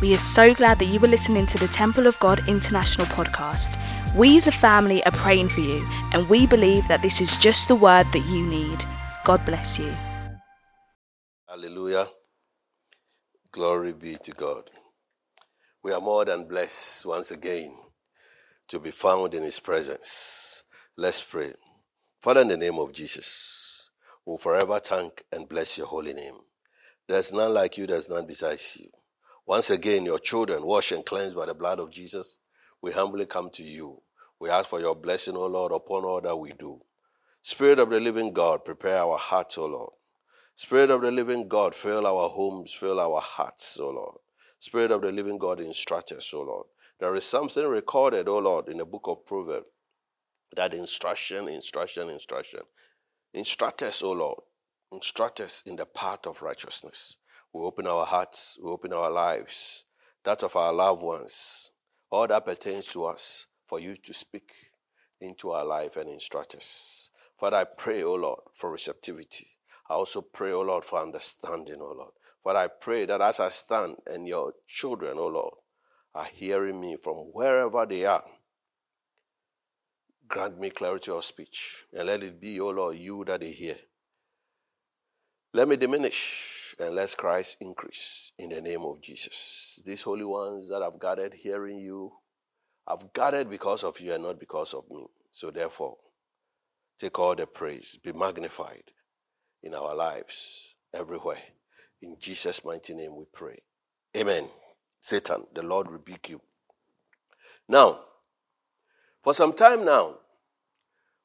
We are so glad that you were listening to the Temple of God International podcast. We as a family are praying for you, and we believe that this is just the word that you need. God bless you. Hallelujah. Glory be to God. We are more than blessed once again to be found in His presence. Let's pray. Father, in the name of Jesus, we'll forever thank and bless your holy name. There's none like you, there's none besides you. Once again, your children, washed and cleansed by the blood of Jesus, we humbly come to you. We ask for your blessing, O Lord, upon all that we do. Spirit of the living God, prepare our hearts, O Lord. Spirit of the living God, fill our homes, fill our hearts, O Lord. Spirit of the living God, instruct us, O Lord. There is something recorded, O Lord, in the book of Proverbs that instruction, instruction, instruction. Instruct us, O Lord. Instruct us in the path of righteousness. We open our hearts, we open our lives, that of our loved ones, all that pertains to us, for you to speak into our life and instruct us. Father, I pray, O Lord, for receptivity. I also pray, O Lord, for understanding, O Lord. Father, I pray that as I stand and your children, O Lord, are hearing me from wherever they are, grant me clarity of speech and let it be, O Lord, you that they hear. Let me diminish and let Christ increase in the name of Jesus. These holy ones that I've gathered hearing you, I've gathered because of you and not because of me. So therefore, take all the praise, be magnified in our lives everywhere. In Jesus' mighty name we pray. Amen. Satan, the Lord rebuke you. Now, for some time now,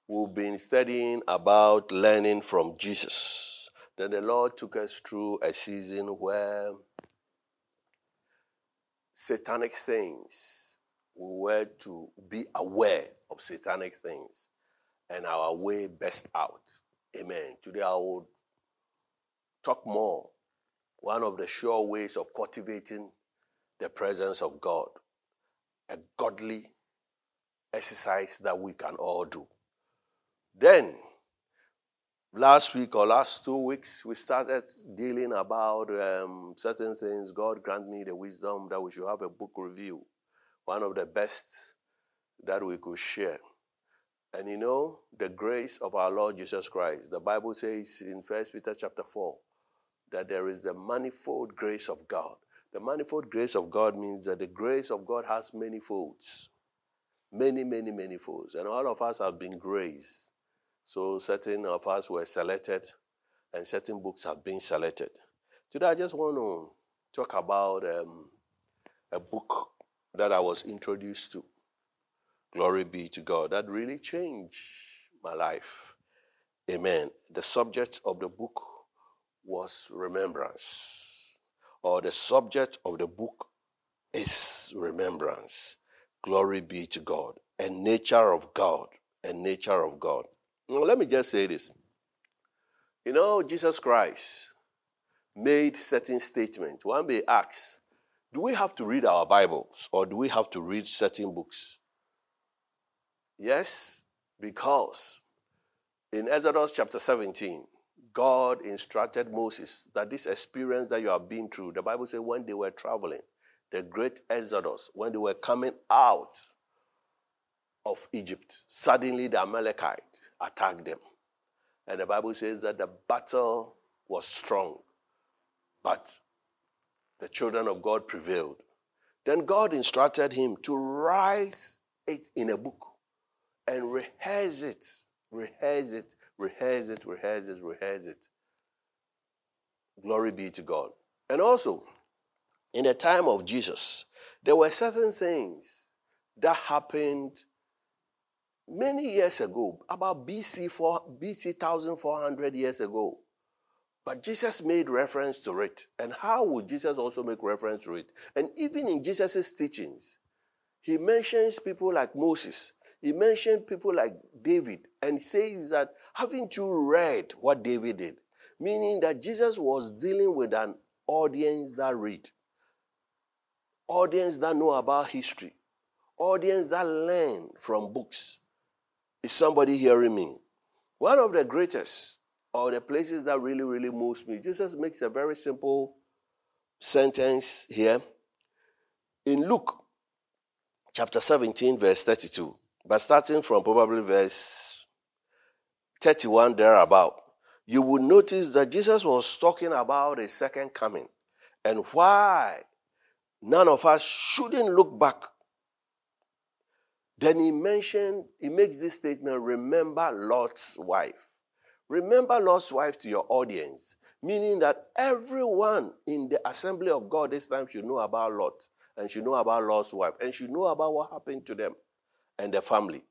we've been studying about learning from Jesus. Then the Lord took us through a season where satanic things, we were to be aware of satanic things and our way best out. Amen. Today I will talk more. One of the sure ways of cultivating the presence of God, a godly exercise that we can all do. Then last week or last two weeks, we started dealing about um, certain things. God grant me the wisdom that we should have a book review, one of the best that we could share. And you know, the grace of our Lord Jesus Christ. The Bible says in First Peter chapter 4 that there is the manifold grace of God. The manifold grace of God means that the grace of God has many folds. Many, many, many folds. And all of us have been graced so certain of us were selected and certain books have been selected. Today I just want to talk about um, a book that I was introduced to. Glory be to God. That really changed my life. Amen. The subject of the book was remembrance, or the subject of the book is remembrance. Glory be to God. A nature of God. A nature of God. Now, let me just say this. You know, Jesus Christ made certain statements. One may ask, do we have to read our Bibles or do we have to read certain books? Yes, because in Exodus chapter 17, God instructed Moses that this experience that you have been through, the Bible says when they were traveling, the great Exodus, when they were coming out of Egypt, suddenly the Amalekite attacked them. And the Bible says that the battle was strong, but the children of God prevailed. Then God instructed him to write it in a book and rehearse it, rehearse it, rehearse it, rehearse it, rehearse it. Glory be to God. And also, in the time of Jesus, there were certain things that happened many years ago, about BC, 4, BC 1400 years ago. But Jesus made reference to it. And how would Jesus also make reference to it? And even in Jesus' teachings, he mentions people like Moses. He mentioned people like David and says that haven't you read what David did? Meaning that Jesus was dealing with an audience that read, audience that know about history, audience that learn from books. Is somebody hearing me? One of the greatest or the places that really, really moves me, Jesus makes a very simple sentence here. In Luke chapter 17, verse 32, but starting from probably verse 31 thereabout, you will notice that Jesus was talking about a second coming and why none of us shouldn't look back. Then he mentioned, he makes this statement remember Lot's wife. Remember Lot's wife to your audience, meaning that everyone in the assembly of God this time should know about Lot and should know about Lot's wife and should know about what happened to them and their family.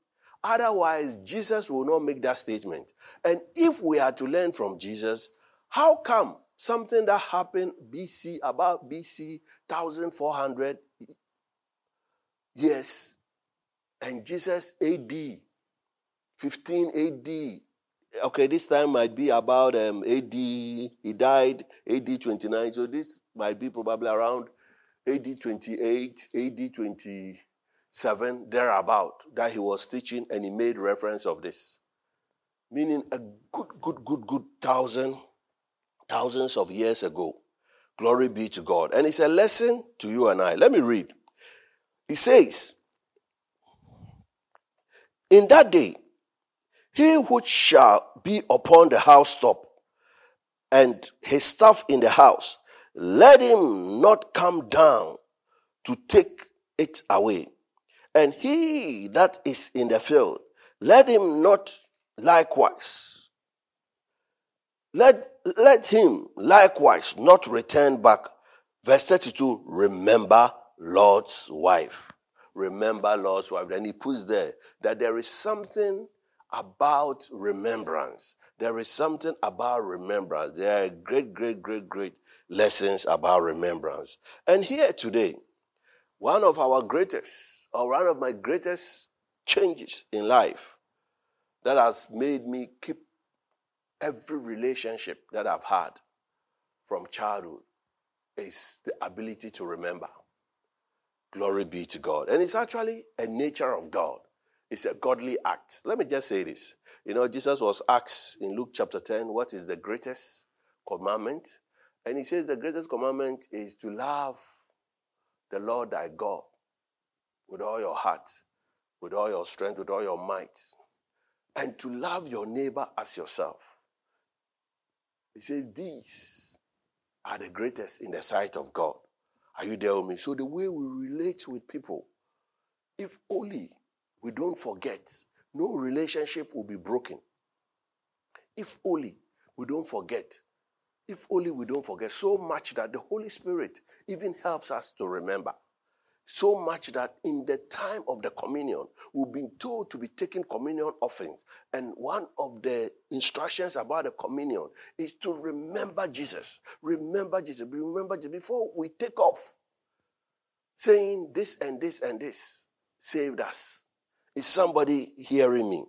Otherwise, Jesus will not make that statement. And if we are to learn from Jesus, how come something that happened BC, about BC 1400 years, and Jesus AD, 15 AD, okay, this time might be about um, AD, he died AD 29, so this might be probably around AD 28, AD 27, thereabout, that he was teaching, and he made reference of this. Meaning a good, good, good, good thousand, thousands of years ago. Glory be to God. And it's a lesson to you and I. Let me read. He says, In that day, he which shall be upon the housetop and his stuff in the house, let him not come down to take it away. And he that is in the field, let him not likewise. Let, let him likewise not return back. Verse 32, remember Lot's wife. Remember Lot's wife. Then he puts there that there is something about remembrance. There is something about remembrance. There are great, great, great, great lessons about remembrance. And here today, one of our greatest, or one of my greatest changes in life that has made me keep every relationship that I've had from childhood is the ability to remember. Glory be to God. And it's actually a nature of God. It's a godly act. Let me just say this. You know, Jesus was asked in Luke chapter 10, what is the greatest commandment? And he says the greatest commandment is to love the Lord thy God with all your heart, with all your strength, with all your might, and to love your neighbor as yourself. He says these are the greatest in the sight of God. Are you there with me? So the way we relate with people, if only we don't forget, no relationship will be broken. If only we don't forget if only we don't forget so much that the Holy Spirit even helps us to remember. So much that in the time of the communion, we've been told to be taking communion offerings. And one of the instructions about the communion is to remember Jesus. Remember Jesus. Remember Jesus. Before we take off, saying this and this and this saved us. Is somebody hearing me?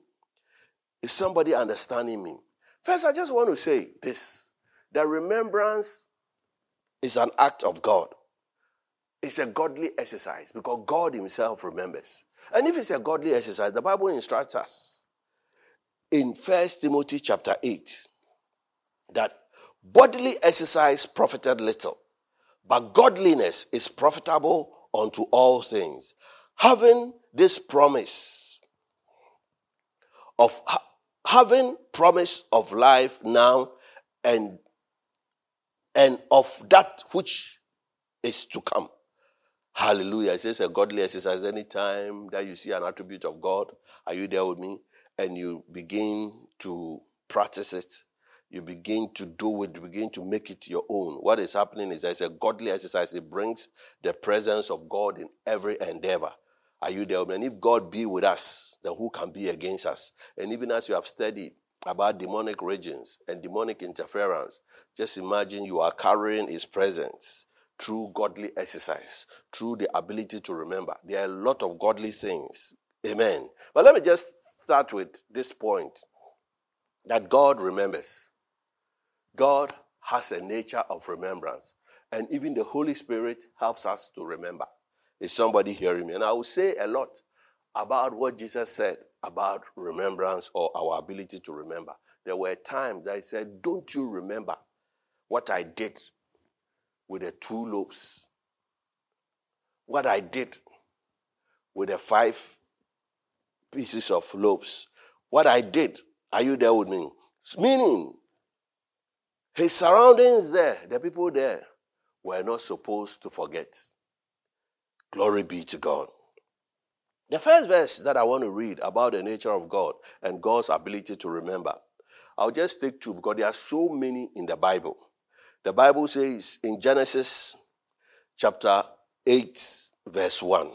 Is somebody understanding me? First, I just want to say this the remembrance is an act of God. It's a godly exercise because God Himself remembers. And if it's a godly exercise, the Bible instructs us in 1 Timothy chapter 8 that bodily exercise profited little, but godliness is profitable unto all things. Having this promise of having promise of life now and and of that which is to come. Hallelujah. It says a godly exercise. Anytime that you see an attribute of God, are you there with me? And you begin to practice it, you begin to do it, you begin to make it your own. What is happening is it's a godly exercise. It brings the presence of God in every endeavor. Are you there? And if God be with us, then who can be against us? And even as you have studied about demonic regions and demonic interference, just imagine you are carrying his presence through godly exercise, through the ability to remember. There are a lot of godly things. Amen. But let me just start with this point that God remembers. God has a nature of remembrance. And even the Holy Spirit helps us to remember. Is somebody hearing me? And I will say a lot about what Jesus said about remembrance or our ability to remember. There were times I said, Don't you remember what I did with the two loaves what I did with the five pieces of loaves. What I did. Are you there with me? Meaning, his surroundings there, the people there, were not supposed to forget. Glory be to God. The first verse that I want to read about the nature of God and God's ability to remember, I'll just take two because there are so many in the Bible. The Bible says in Genesis chapter 8, verse 1,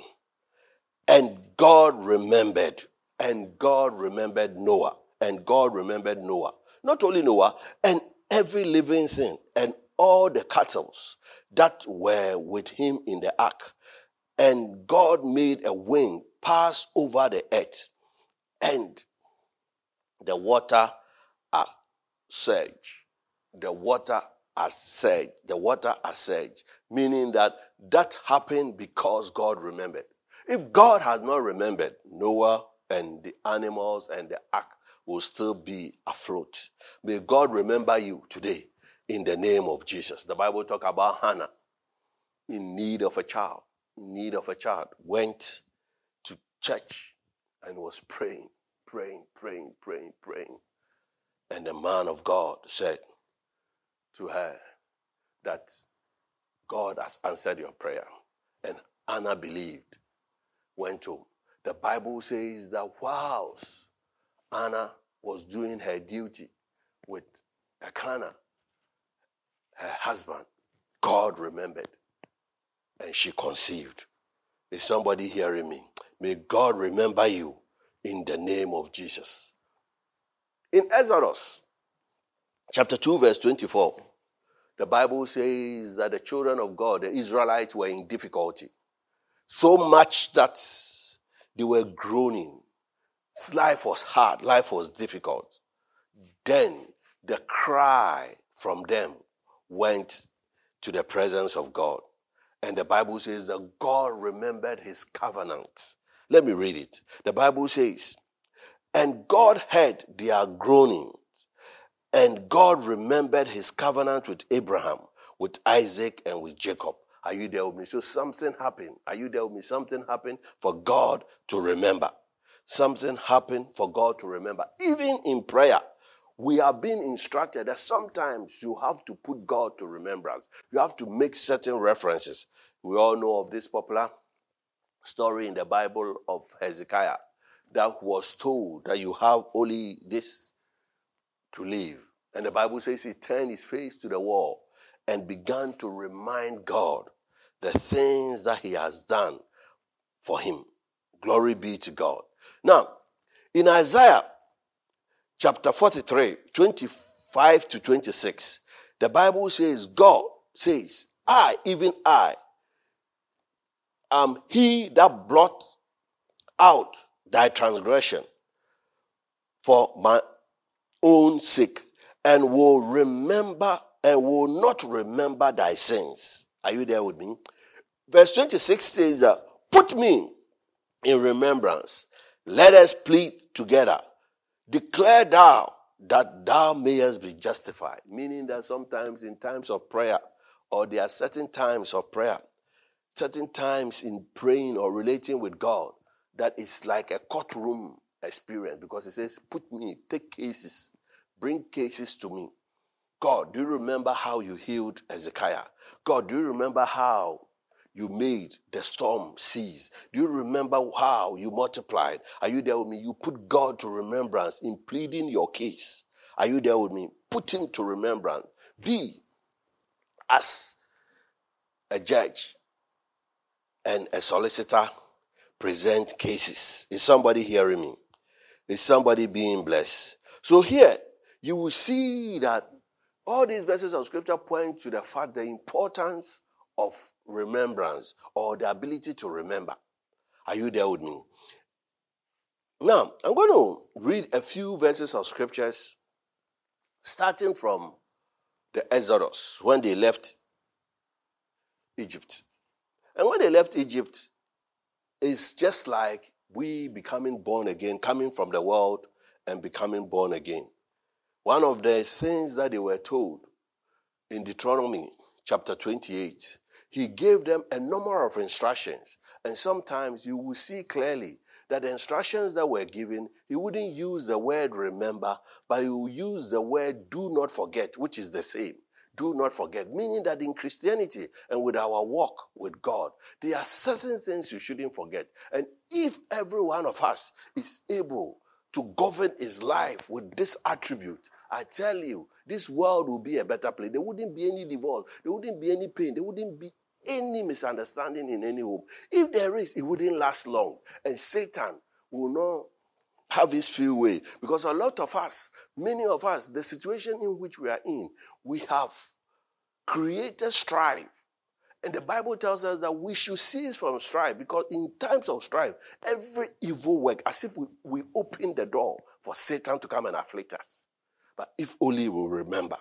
and God remembered, and God remembered Noah, and God remembered Noah. Not only Noah, and every living thing, and all the cattle that were with him in the ark. And God made a wind pass over the earth, and the water are surge. The water are surge. The water are surge, meaning that that happened because God remembered. If God had not remembered, Noah and the animals and the ark will still be afloat. May God remember you today in the name of Jesus. The Bible talk about Hannah in need of a child, in need of a child, went to church and was praying, praying, praying, praying, praying. And the man of God said to her that God has answered your prayer. And Anna believed, went home. The Bible says that whilst Anna was doing her duty with Elkanah, her husband, God remembered and she conceived. Is somebody hearing me? May God remember you in the name of Jesus. In Exodus chapter 2, verse 24, the Bible says that the children of God, the Israelites, were in difficulty. So much that they were groaning. Life was hard, life was difficult. Then the cry from them went to the presence of God. And the Bible says that God remembered his covenant. Let me read it. The Bible says, and God heard their groaning, and God remembered his covenant with Abraham, with Isaac, and with Jacob. Are you there with me? So something happened. Are you there with me? Something happened for God to remember. Something happened for God to remember. Even in prayer, we have been instructed that sometimes you have to put God to remembrance. You have to make certain references. We all know of this popular story in the Bible of Hezekiah that was told that you have only this to live. And the Bible says he turned his face to the wall and began to remind God the things that he has done for him. Glory be to God. Now, in Isaiah chapter 43, 25 to 26, the Bible says, God says, I, even I, am he that brought out thy transgression for my own sake, and will remember and will not remember thy sins. Are you there with me? Verse 26 says that, Put me in remembrance. Let us plead together. Declare thou that thou mayest be justified. Meaning that sometimes in times of prayer, or there are certain times of prayer, certain times in praying or relating with God, that is like a courtroom experience because it says, Put me, take cases, bring cases to me. God, do you remember how you healed Ezekiah? God, do you remember how you made the storm cease? Do you remember how you multiplied? Are you there with me? You put God to remembrance in pleading your case. Are you there with me? Put him to remembrance. Be as a judge and a solicitor present cases. Is somebody hearing me? Is somebody being blessed? So here you will see that all these verses of scripture point to the fact the importance of remembrance or the ability to remember. Are you there with me? Now, I'm going to read a few verses of scriptures starting from the Exodus when they left Egypt. And when they left Egypt, it's just like we becoming born again, coming from the world and becoming born again. One of the things that they were told in Deuteronomy chapter 28 he gave them a number of instructions. And sometimes you will see clearly that the instructions that were given, he wouldn't use the word remember, but he would use the word do not forget, which is the same. Do not forget, meaning that in Christianity and with our walk with God, there are certain things you shouldn't forget. And if every one of us is able to govern his life with this attribute, I tell you, this world will be a better place. There wouldn't be any divorce, there wouldn't be any pain, there wouldn't be any misunderstanding in any home. If there is, it wouldn't last long. And Satan will not have his free way. Because a lot of us, many of us, the situation in which we are in, we have created strife. And the Bible tells us that we should cease from strife because in times of strife, every evil work, as if we, we open the door for Satan to come and afflict us. But if only we remember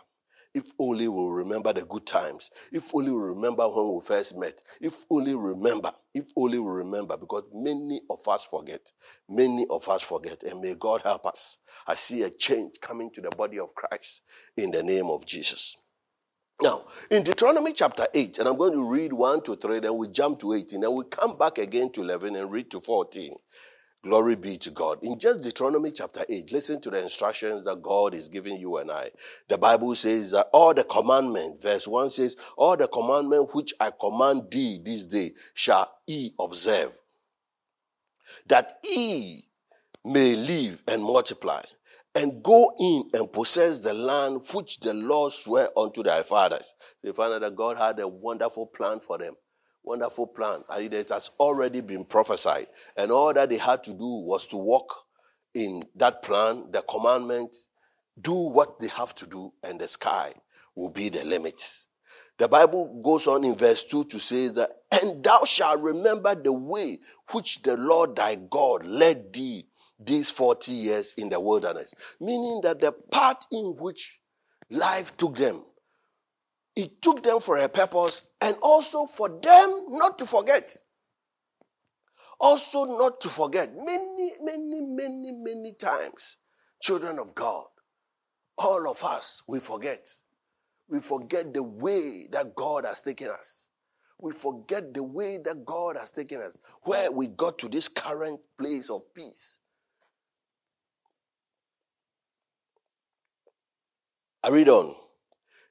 if only we remember the good times. If only we remember when we first met. If only remember. If only we remember. Because many of us forget. Many of us forget. And may God help us. I see a change coming to the body of Christ in the name of Jesus. Now, in Deuteronomy chapter 8, and I'm going to read 1 to 3, then we jump to 18, then we come back again to 11 and read to 14. Glory be to God. In just Deuteronomy chapter 8, listen to the instructions that God is giving you and I. The Bible says that all the commandments, verse 1 says, all the commandments which I command thee this day shall ye observe, that ye may live and multiply, and go in and possess the land which the Lord sware unto thy fathers. They found out that God had a wonderful plan for them. Wonderful plan. And it has already been prophesied. And all that they had to do was to walk in that plan, the commandment, do what they have to do, and the sky will be the limits. The Bible goes on in verse 2 to say that, and thou shalt remember the way which the Lord thy God led thee these 40 years in the wilderness. Meaning that the path in which life took them it took them for a purpose and also for them not to forget. Also, not to forget. Many, many, many, many times, children of God, all of us, we forget. We forget the way that God has taken us. We forget the way that God has taken us, where we got to this current place of peace. I read on.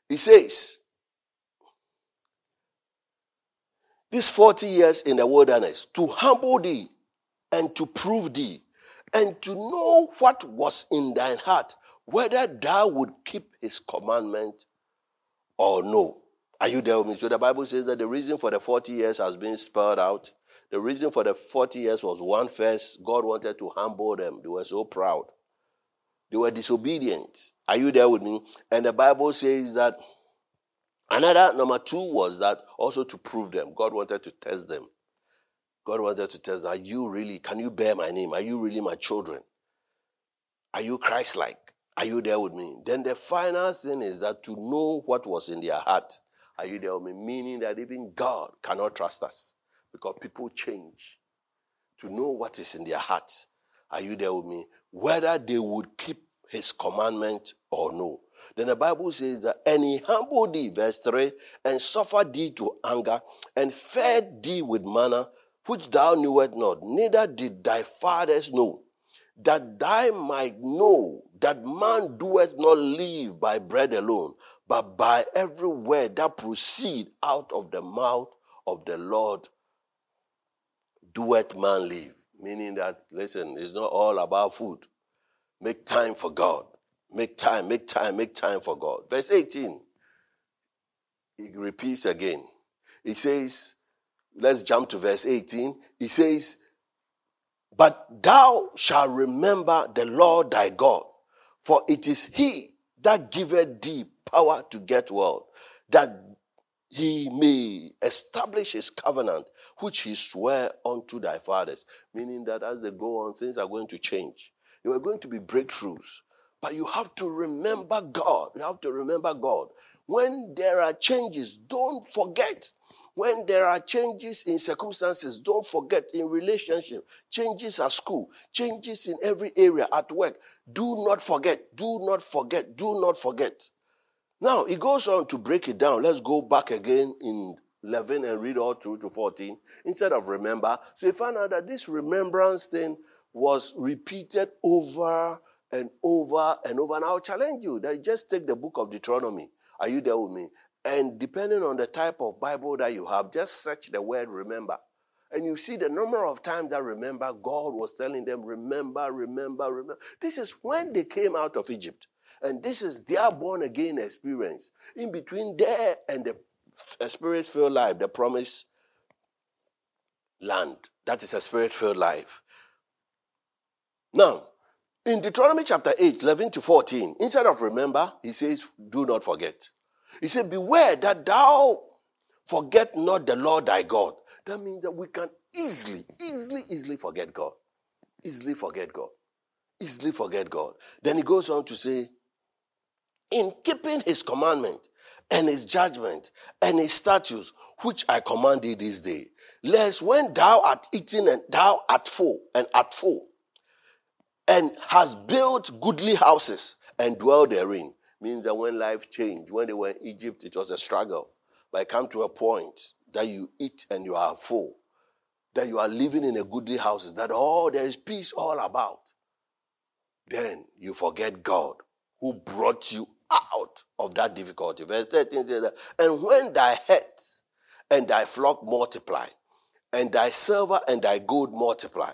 He says, these 40 years in the wilderness to humble thee and to prove thee and to know what was in thine heart, whether thou would keep his commandment or no. Are you there with me? So the Bible says that the reason for the 40 years has been spelled out. The reason for the 40 years was one first, God wanted to humble them. They were so proud. They were disobedient. Are you there with me? And the Bible says that Another number two was that also to prove them. God wanted to test them. God wanted to test, are you really, can you bear my name? Are you really my children? Are you Christ like? Are you there with me? Then the final thing is that to know what was in their heart. Are you there with me? Meaning that even God cannot trust us because people change. To know what is in their heart. Are you there with me? Whether they would keep his commandment or no. Then the Bible says that, and he humbled thee, verse 3, and suffered thee to anger, and fed thee with manna, which thou knewest not, neither did thy fathers know, that thou might know that man doeth not live by bread alone, but by every word that proceed out of the mouth of the Lord doeth man live. Meaning that, listen, it's not all about food. Make time for God. Make time, make time, make time for God. Verse 18. He repeats again. He says, let's jump to verse 18. He says, But thou shalt remember the Lord thy God, for it is he that giveth thee power to get wealth, that he may establish his covenant, which he sware unto thy fathers. Meaning that as they go on, things are going to change. There are going to be breakthroughs. But you have to remember God. You have to remember God. When there are changes, don't forget. When there are changes in circumstances, don't forget in relationship, changes at school, changes in every area at work. Do not forget. Do not forget. Do not forget. Now, he goes on to break it down. Let's go back again in 11 and read all through to 14 instead of remember. So you find out that this remembrance thing was repeated over and over and over. And I'll challenge you that you just take the book of Deuteronomy. Are you there with me? And depending on the type of Bible that you have, just search the word remember. And you see the number of times that remember, God was telling them, remember, remember, remember. This is when they came out of Egypt. And this is their born again experience. In between there and the spirit filled life, the promised land. That is a spirit filled life. Now, in Deuteronomy chapter 8, 11 to 14, instead of remember, he says, do not forget. He said, Beware that thou forget not the Lord thy God. That means that we can easily, easily, easily forget God. Easily forget God. Easily forget God. Then he goes on to say, In keeping his commandment and his judgment and his statutes, which I command thee this day, lest when thou art eaten and thou art full and art full, and has built goodly houses and dwell therein, means that when life changed, when they were in Egypt, it was a struggle. But I come to a point that you eat and you are full, that you are living in a goodly house, that all oh, there is peace all about. Then you forget God who brought you out of that difficulty. Verse 13 says that, and when thy heads and thy flock multiply, and thy silver and thy gold multiply,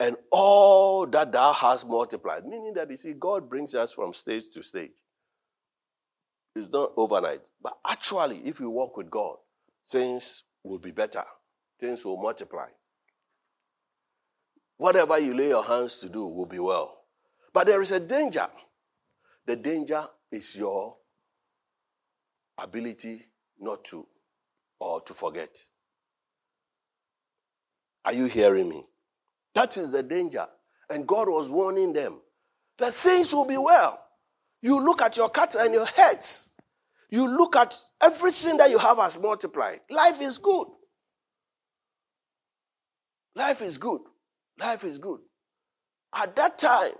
and all that thou hast multiplied, meaning that you see, God brings us from stage to stage. It's not overnight. But actually, if we walk with God, things will be better. Things will multiply. Whatever you lay your hands to do will be well. But there is a danger. The danger is your ability not to or to forget. Are you hearing me? That is the danger. And God was warning them that things will be well. You look at your cattle and your heads. You look at everything that you have has multiplied. Life is good. Life is good. Life is good. At that time,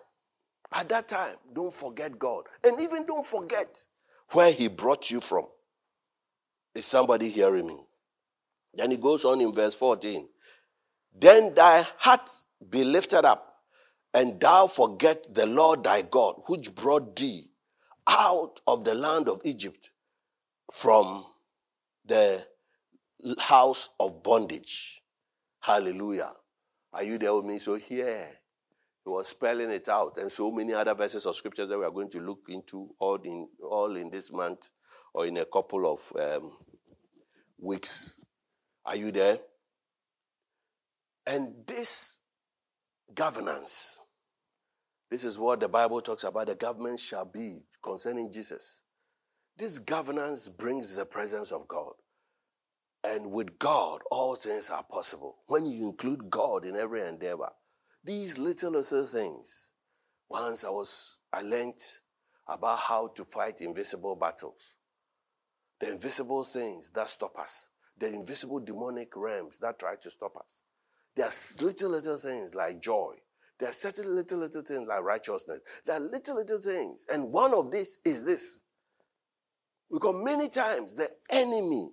at that time, don't forget God. And even don't forget where He brought you from. Is somebody hearing me? Then he goes on in verse 14. Then thy heart be lifted up, and thou forget the Lord thy God, which brought thee out of the land of Egypt from the house of bondage. Hallelujah. Are you there with me? So here he was spelling it out, and so many other verses of scriptures that we are going to look into all in all in this month or in a couple of um, weeks. Are you there? And this governance, this is what the Bible talks about. The government shall be concerning Jesus. This governance brings the presence of God. And with God, all things are possible. When you include God in every endeavor, these little, little things. Once I was, I learned about how to fight invisible battles. The invisible things that stop us. The invisible demonic realms that try to stop us. There are little, little things like joy. There are certain little, little things like righteousness. There are little, little things. And one of these is this because many times the enemy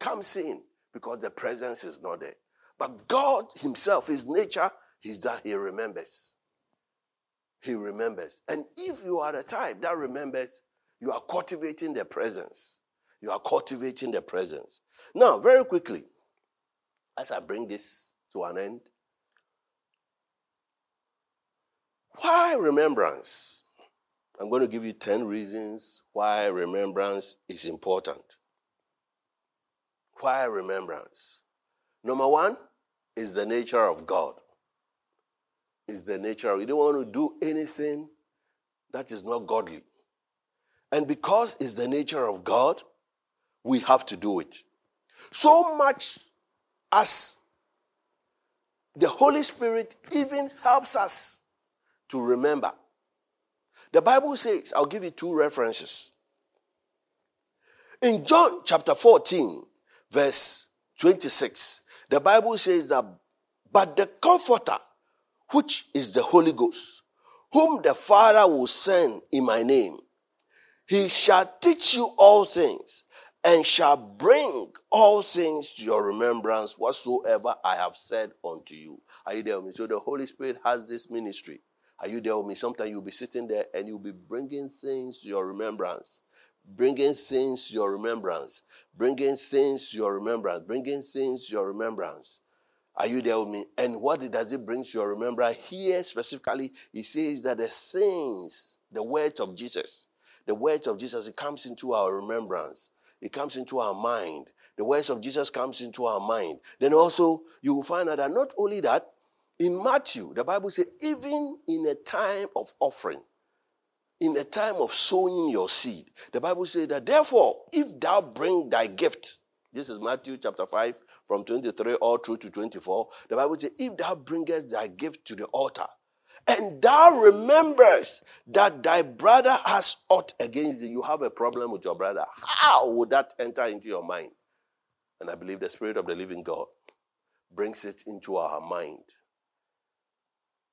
comes in because the presence is not there. But God Himself, His nature, is that He remembers. He remembers. And if you are the type that remembers, you are cultivating the presence. You are cultivating the presence. Now, very quickly, as I bring this to an end, why remembrance? I'm going to give you 10 reasons why remembrance is important. Why remembrance? Number one is the nature of God. Is the nature you don't want to do anything that is not godly. And because it's the nature of God, we have to do it. So much as the Holy Spirit even helps us to remember. The Bible says, I'll give you two references. In John chapter 14, verse 26, the Bible says that, but the Comforter, which is the Holy Ghost, whom the Father will send in my name, he shall teach you all things and shall bring all things to your remembrance whatsoever I have said unto you. Are you there with me? So the Holy Spirit has this ministry. Are you there with me? Sometimes you'll be sitting there and you'll be bringing things to your remembrance. Bringing things to your remembrance. Bringing things to your remembrance. Bringing things to your remembrance. Are you there with me? And what does it bring to your remembrance? Here specifically, he says that the things, the words of Jesus, the words of Jesus, it comes into our remembrance. It comes into our mind. The words of Jesus comes into our mind. Then also, you will find out that not only that, in Matthew, the Bible says, even in a time of offering, in a time of sowing your seed, the Bible says that therefore, if thou bring thy gift, this is Matthew chapter 5, from 23 all through to 24. The Bible says, If thou bringest thy gift to the altar, and thou remembers that thy brother has ought against thee, you have a problem with your brother. How would that enter into your mind? And I believe the Spirit of the living God brings it into our mind.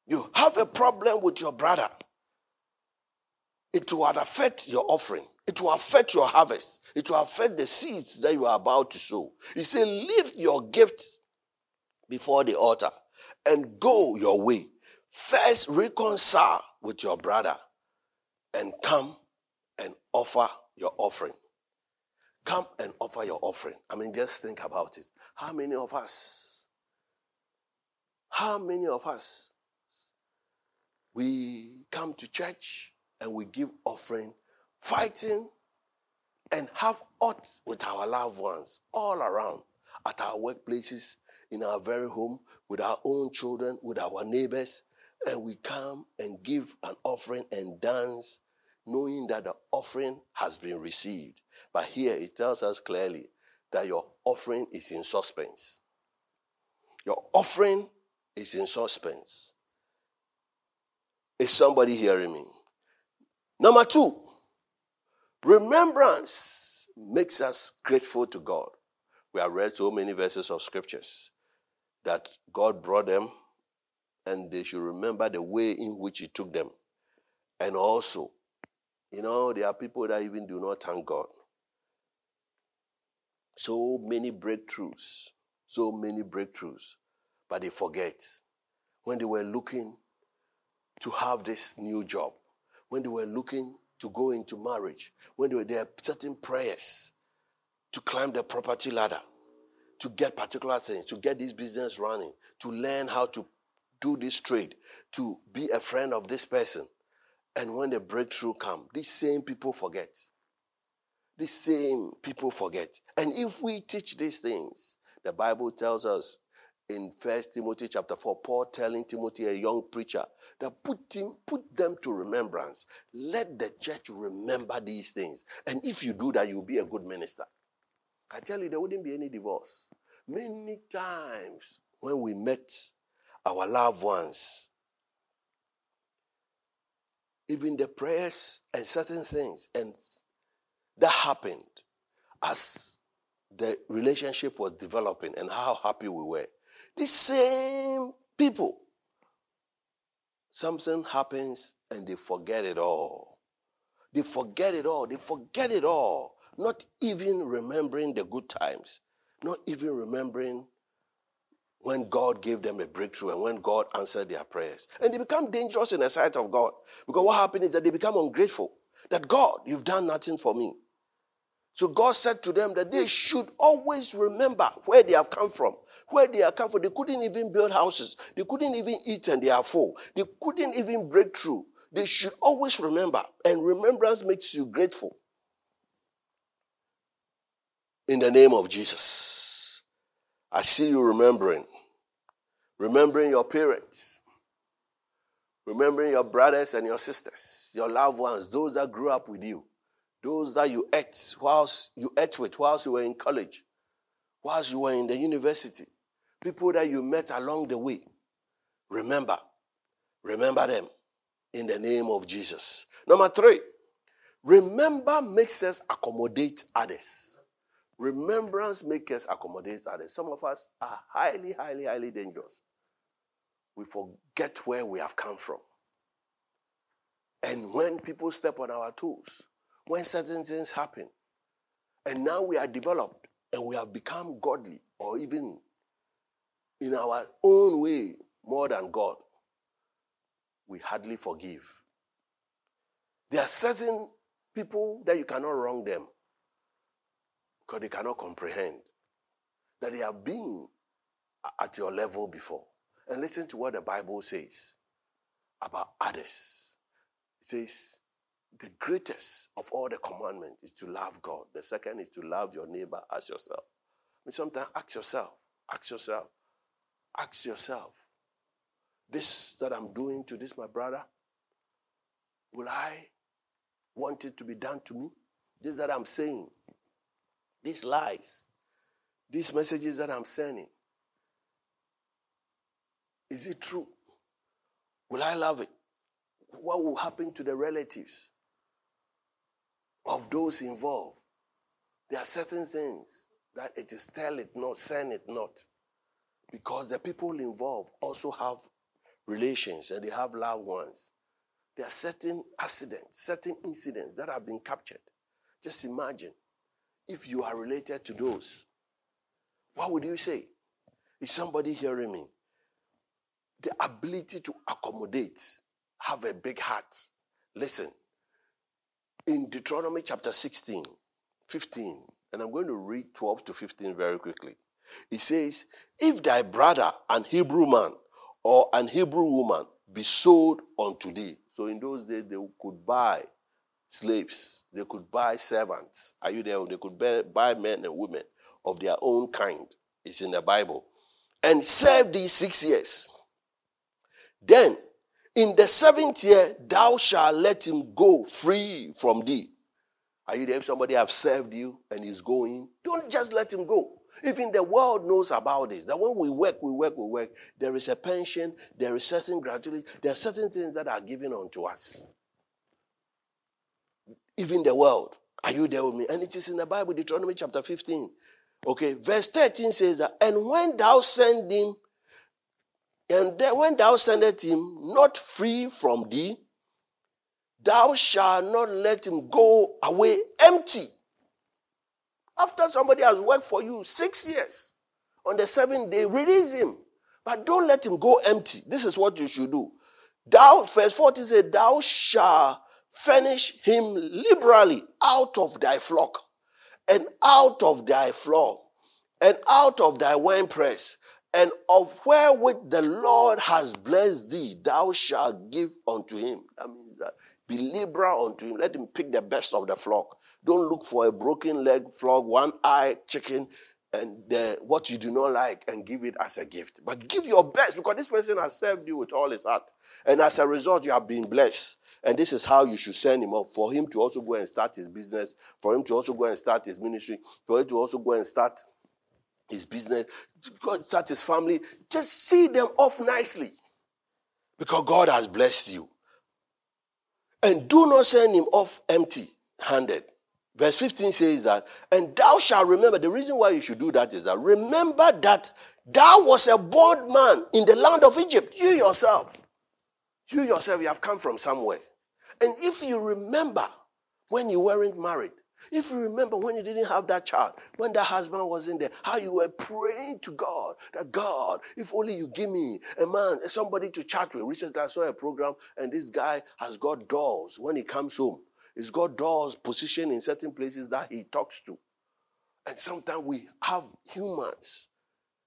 You have a problem with your brother, it will affect your offering. It will affect your harvest. It will affect the seeds that you are about to sow. He said, Leave your gift before the altar and go your way. First, reconcile with your brother and come and offer your offering. Come and offer your offering. I mean, just think about it. How many of us, how many of us, we come to church and we give offering fighting and have odds with our loved ones all around at our workplaces, in our very home, with our own children, with our neighbors, and we come and give an offering and dance, knowing that the offering has been received. But here it tells us clearly that your offering is in suspense. Your offering is in suspense. Is somebody hearing me? Number two, Remembrance makes us grateful to God. We have read so many verses of scriptures that God brought them and they should remember the way in which He took them. And also, you know, there are people that even do not thank God. So many breakthroughs, so many breakthroughs, but they forget when they were looking to have this new job, when they were looking to go into marriage, when they were there certain prayers to climb the property ladder, to get particular things, to get this business running, to learn how to do this trade, to be a friend of this person. And when the breakthrough come, these same people forget. These same people forget. And if we teach these things, the Bible tells us in First Timothy chapter 4, Paul telling Timothy, a young preacher, that put him, put them to remembrance. Let the church remember these things. And if you do that, you'll be a good minister. I tell you, there wouldn't be any divorce. Many times when we met our loved ones, even the prayers and certain things, and that happened as the relationship was developing and how happy we were. The same people. Something happens and they forget it all. They forget it all. They forget it all. Not even remembering the good times. Not even remembering when God gave them a breakthrough and when God answered their prayers. And they become dangerous in the sight of God. Because what happened is that they become ungrateful. That God, you've done nothing for me. So God said to them that they should always remember where they have come from, where they have come from. They couldn't even build houses. They couldn't even eat and they are full. They couldn't even break through. They should always remember. And remembrance makes you grateful. In the name of Jesus. I see you remembering. Remembering your parents. Remembering your brothers and your sisters, your loved ones, those that grew up with you those that you ate whilst you ate with whilst you were in college, whilst you were in the university, people that you met along the way. Remember, remember them in the name of Jesus. Number three, remember makes us accommodate others. Remembrance makes us accommodate others. Some of us are highly, highly, highly dangerous. We forget where we have come from. And when people step on our toes, when certain things happen And now we are developed and we have become godly or even in our own way more than God. We hardly forgive. There are certain people that you cannot wrong them because they cannot comprehend that they have been at your level before. And listen to what the Bible says about others. It says, the greatest of all the commandments is to love God. The second is to love your neighbor as yourself. I mean, sometimes ask yourself, ask yourself, ask yourself, this that I'm doing to this, my brother, will I want it to be done to me? This that I'm saying, these lies, these messages that I'm sending, is it true? Will I love it? What will happen to the relatives of those involved? There are certain things that it is tell it not, send it not. Because the people involved also have relations and they have loved ones. There are certain accidents, certain incidents that have been captured. Just imagine if you are related to those. What would you say? Is somebody hearing me? The ability to accommodate, have a big heart. Listen, in Deuteronomy chapter 16, 15, and I'm going to read 12 to 15 very quickly. It says, If thy brother, an Hebrew man or an Hebrew woman, be sold unto thee. So in those days, they could buy slaves, they could buy servants. Are you there? They could buy men and women of their own kind. It's in the Bible. And serve thee six years. Then, in the seventh year, thou shalt let him go free from thee. Are you there? If somebody have served you and is going, don't just let him go. Even the world knows about this. That when we work, we work, we work. There is a pension, there is certain gratuity, there are certain things that are given unto us. Even the world. Are you there with me? And it is in the Bible, Deuteronomy chapter 15. Okay, verse 13 says that, and when thou send him, and then when thou sendest him not free from thee, thou shalt not let him go away empty. After somebody has worked for you six years, on the seventh day, release him. But don't let him go empty. This is what you should do. Thou, verse 40 says, Thou shalt furnish him liberally out of thy flock, and out of thy floor, and out of thy winepress, and of wherewith the Lord has blessed thee, thou shalt give unto him. That means that be liberal unto him. Let him pick the best of the flock. Don't look for a broken leg frog, one eye chicken, and the, what you do not like and give it as a gift. But give your best because this person has served you with all his heart. And as a result, you have been blessed. And this is how you should send him up for him to also go and start his business, for him to also go and start his ministry, for him to also go and start his business, God start his family. Just see them off nicely because God has blessed you. And do not send him off empty handed. Verse 15 says that, and thou shalt remember, the reason why you should do that is that remember that thou was a bondman in the land of Egypt, you yourself. You yourself, you have come from somewhere. And if you remember when you weren't married, if you remember when you didn't have that child, when that husband wasn't there, how you were praying to God that God, if only you give me a man, somebody to chat with. Recently, I saw a program, and this guy has got dolls when he comes home. He's got dolls positioned in certain places that he talks to. And sometimes we have humans,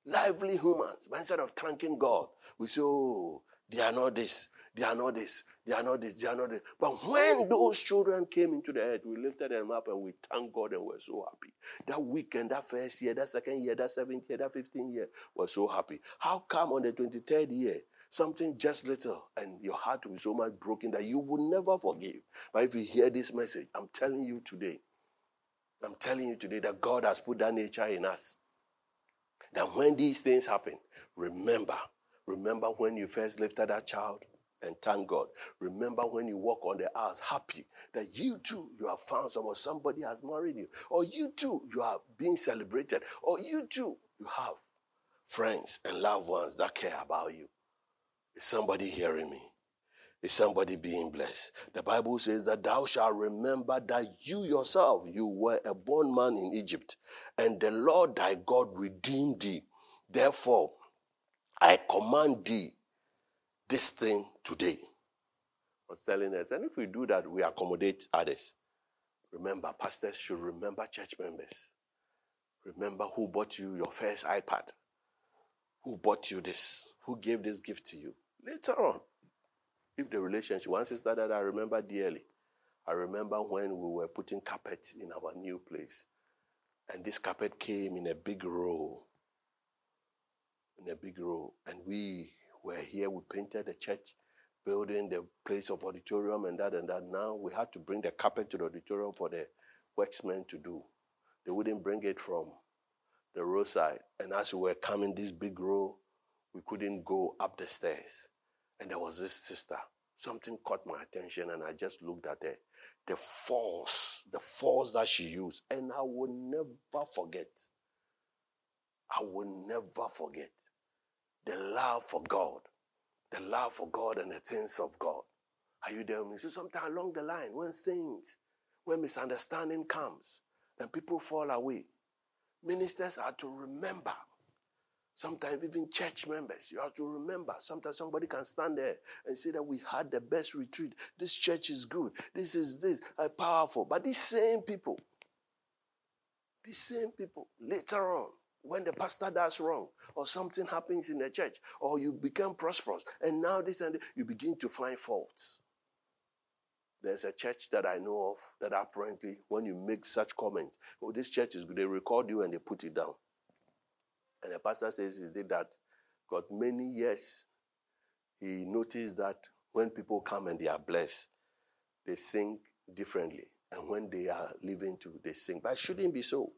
lively humans, but instead of thanking God, we say, oh, they are not this, they are not this, they are not this, they are not this. But when those children came into the earth, we lifted them up and we thanked God and we're so happy. That weekend, that first year, that second year, that seventh year, that 15th year, we're so happy. How come on the 23rd year, something just little and your heart will be so much broken that you will never forgive. But if you hear this message, I'm telling you today, I'm telling you today that God has put that nature in us. That when these things happen, remember, remember when you first lifted that child and thank God. Remember when you walk on the earth happy that you too, you have found someone, somebody has married you, or you too, you are being celebrated, or you too, you have friends and loved ones that care about you. Is somebody hearing me? Is somebody being blessed? The Bible says that thou shalt remember that you yourself, you were a bondman in Egypt, and the Lord thy God redeemed thee. Therefore, I command thee this thing today. I was telling us, and if we do that, we accommodate others. Remember, pastors should remember church members. Remember who bought you your first iPad, who bought you this, who gave this gift to you. Later on, if the relationship, one sister that I remember dearly, I remember when we were putting carpet in our new place, and this carpet came in a big row, in a big row, and we were here. We painted the church building, the place of auditorium, and that and that. Now we had to bring the carpet to the auditorium for the worksmen to do. They wouldn't bring it from the roadside, and as we were coming this big row, we couldn't go up the stairs. And there was this sister. Something caught my attention, and I just looked at her. The force, the force that she used, and I will never forget. I will never forget the love for God, the love for God and the things of God. Are you there with me? So sometimes along the line, when things, when misunderstanding comes and people fall away, ministers are to remember Sometimes even church members, you have to remember. Sometimes somebody can stand there and say that we had the best retreat. This church is good. This is this uh, powerful. But these same people, these same people, later on, when the pastor does wrong, or something happens in the church, or you become prosperous, and now this and you begin to find faults. There's a church that I know of that apparently, when you make such comments, oh, this church is good, they record you and they put it down. And the pastor says did that. Got many years. He noticed that when people come and they are blessed, they sing differently. And when they are living to, they sing. But shouldn't be so.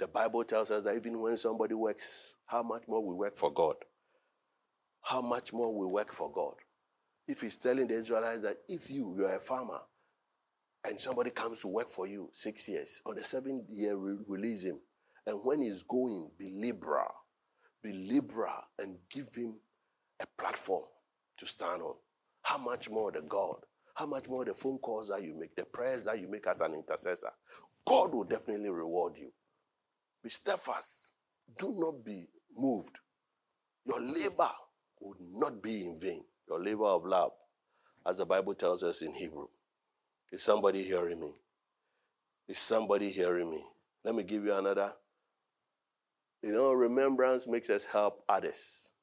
The Bible tells us that even when somebody works, how much more we work for God. How much more we work for God. If he's telling the Israelites that if you, you're a farmer, and somebody comes to work for you six years, on the seventh year, release him. And when he's going, be liberal. Be liberal and give him a platform to stand on. How much more the God? How much more the phone calls that you make, the prayers that you make as an intercessor? God will definitely reward you. Be steadfast. Do not be moved. Your labor would not be in vain. Your labor of love, as the Bible tells us in Hebrew. Is somebody hearing me? Is somebody hearing me? Let me give you another you know, remembrance makes us help others.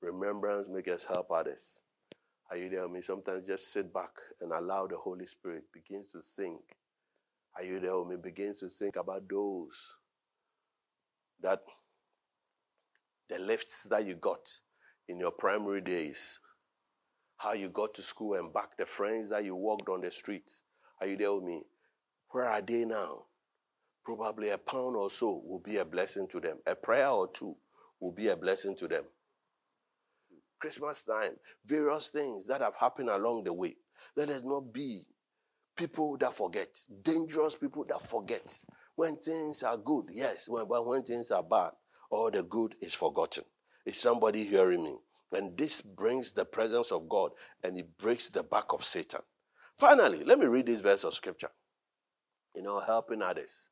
Remembrance makes us help others. Are you there with me? Sometimes just sit back and allow the Holy Spirit begins to think. Are you there with me? Begins to think about those that the lifts that you got in your primary days, how you got to school and back, the friends that you walked on the streets. Are you there with me? Where are they now? Probably a pound or so will be a blessing to them. A prayer or two will be a blessing to them. Christmas time, various things that have happened along the way. Let us not be people that forget, dangerous people that forget. When things are good, yes, when, but when things are bad, all the good is forgotten. Is somebody hearing me? And this brings the presence of God and it breaks the back of Satan. Finally, let me read this verse of scripture. You know, helping others.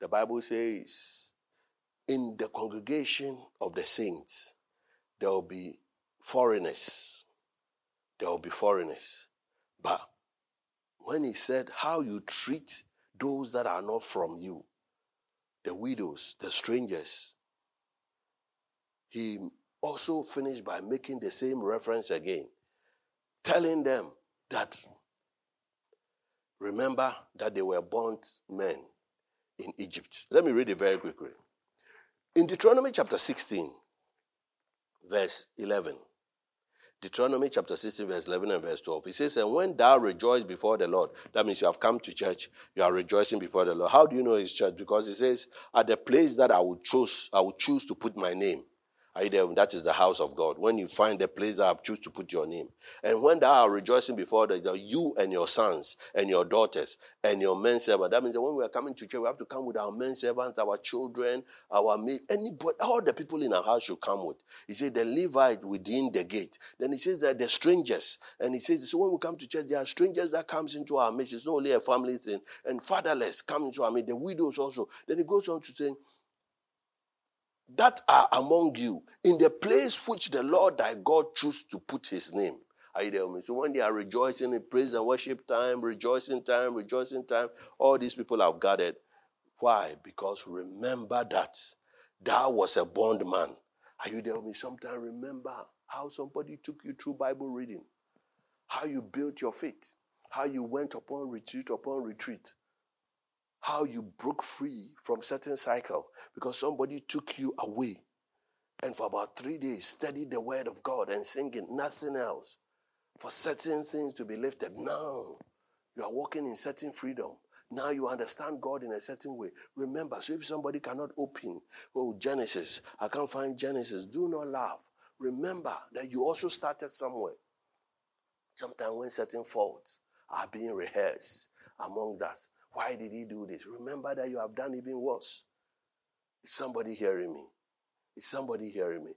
The Bible says, in the congregation of the saints, there will be foreigners. There will be foreigners. But when he said how you treat those that are not from you, the widows, the strangers, he also finished by making the same reference again, telling them that remember that they were born men in Egypt. Let me read it very quickly. In Deuteronomy chapter 16, verse 11, Deuteronomy chapter 16, verse 11 and verse 12. He says, And when thou rejoice before the Lord, that means you have come to church, you are rejoicing before the Lord. How do you know his church? Because he says, At the place that I would choose, I would choose to put my name, Are? That is the house of God. When you find the place that I've choose to put your name. And when thou are rejoicing before the, you and your sons and your daughters and your men servants. That means that when we are coming to church, we have to come with our men servants, our children, our anybody, all the people in our house should come with. He said the Levite within the gate. Then he says that the strangers. And he says, so when we come to church, there are strangers that comes into our midst. It's not only a family thing. And fatherless come into our midst. The widows also. Then he goes on to say, that are among you in the place which the Lord thy God choose to put his name. Are you there? So when they are rejoicing in praise and worship time, rejoicing time, rejoicing time, all these people have gathered. Why? Because remember that thou was a bondman. Are you there with me? Sometimes remember how somebody took you through Bible reading, how you built your faith, how you went upon retreat upon retreat, how you broke free from certain cycle because somebody took you away. And for about three days studied the word of god and singing nothing else. For certain things to be lifted. Now you are walking in certain freedom. Now you understand god in a certain way. Remember so if somebody cannot open oh genesis i can't find genesis do not laugh. Remember that you also started somewhere. Sometimes when certain faults are being rehearsed among us why did he do this? Remember that you have done even worse. Is somebody hearing me? Is somebody hearing me?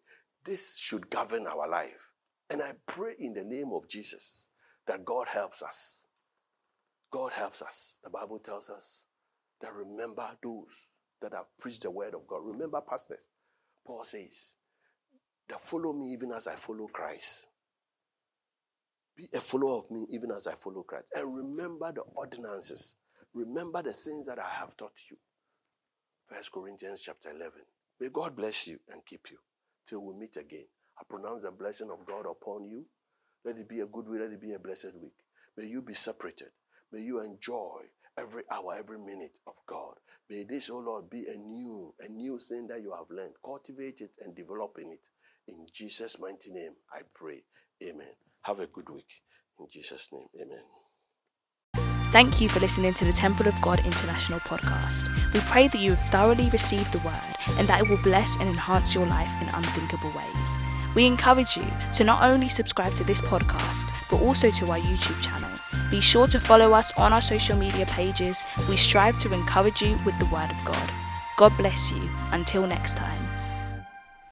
This should govern our life. And I pray in the name of Jesus that God helps us. God helps us. The Bible tells us that remember those that have preached the word of God. Remember pastors. Paul says, that follow me even as I follow Christ. Be a follower of me even as I follow Christ. And remember the ordinances Remember the things that I have taught you. First Corinthians chapter 11. May God bless you and keep you till we meet again. I pronounce the blessing of God upon you. Let it be a good week. Let it be a blessed week. May you be separated. May you enjoy every hour, every minute of God. May this, oh Lord, be a new, a new thing that you have learned. Cultivate it and develop in it. In Jesus' mighty name, I pray. Amen. Have a good week. In Jesus' name, amen. Thank you for listening to the Temple of God International podcast. We pray that you have thoroughly received the word and that it will bless and enhance your life in unthinkable ways. We encourage you to not only subscribe to this podcast, but also to our YouTube channel. Be sure to follow us on our social media pages. We strive to encourage you with the Word of God. God bless you. Until next time.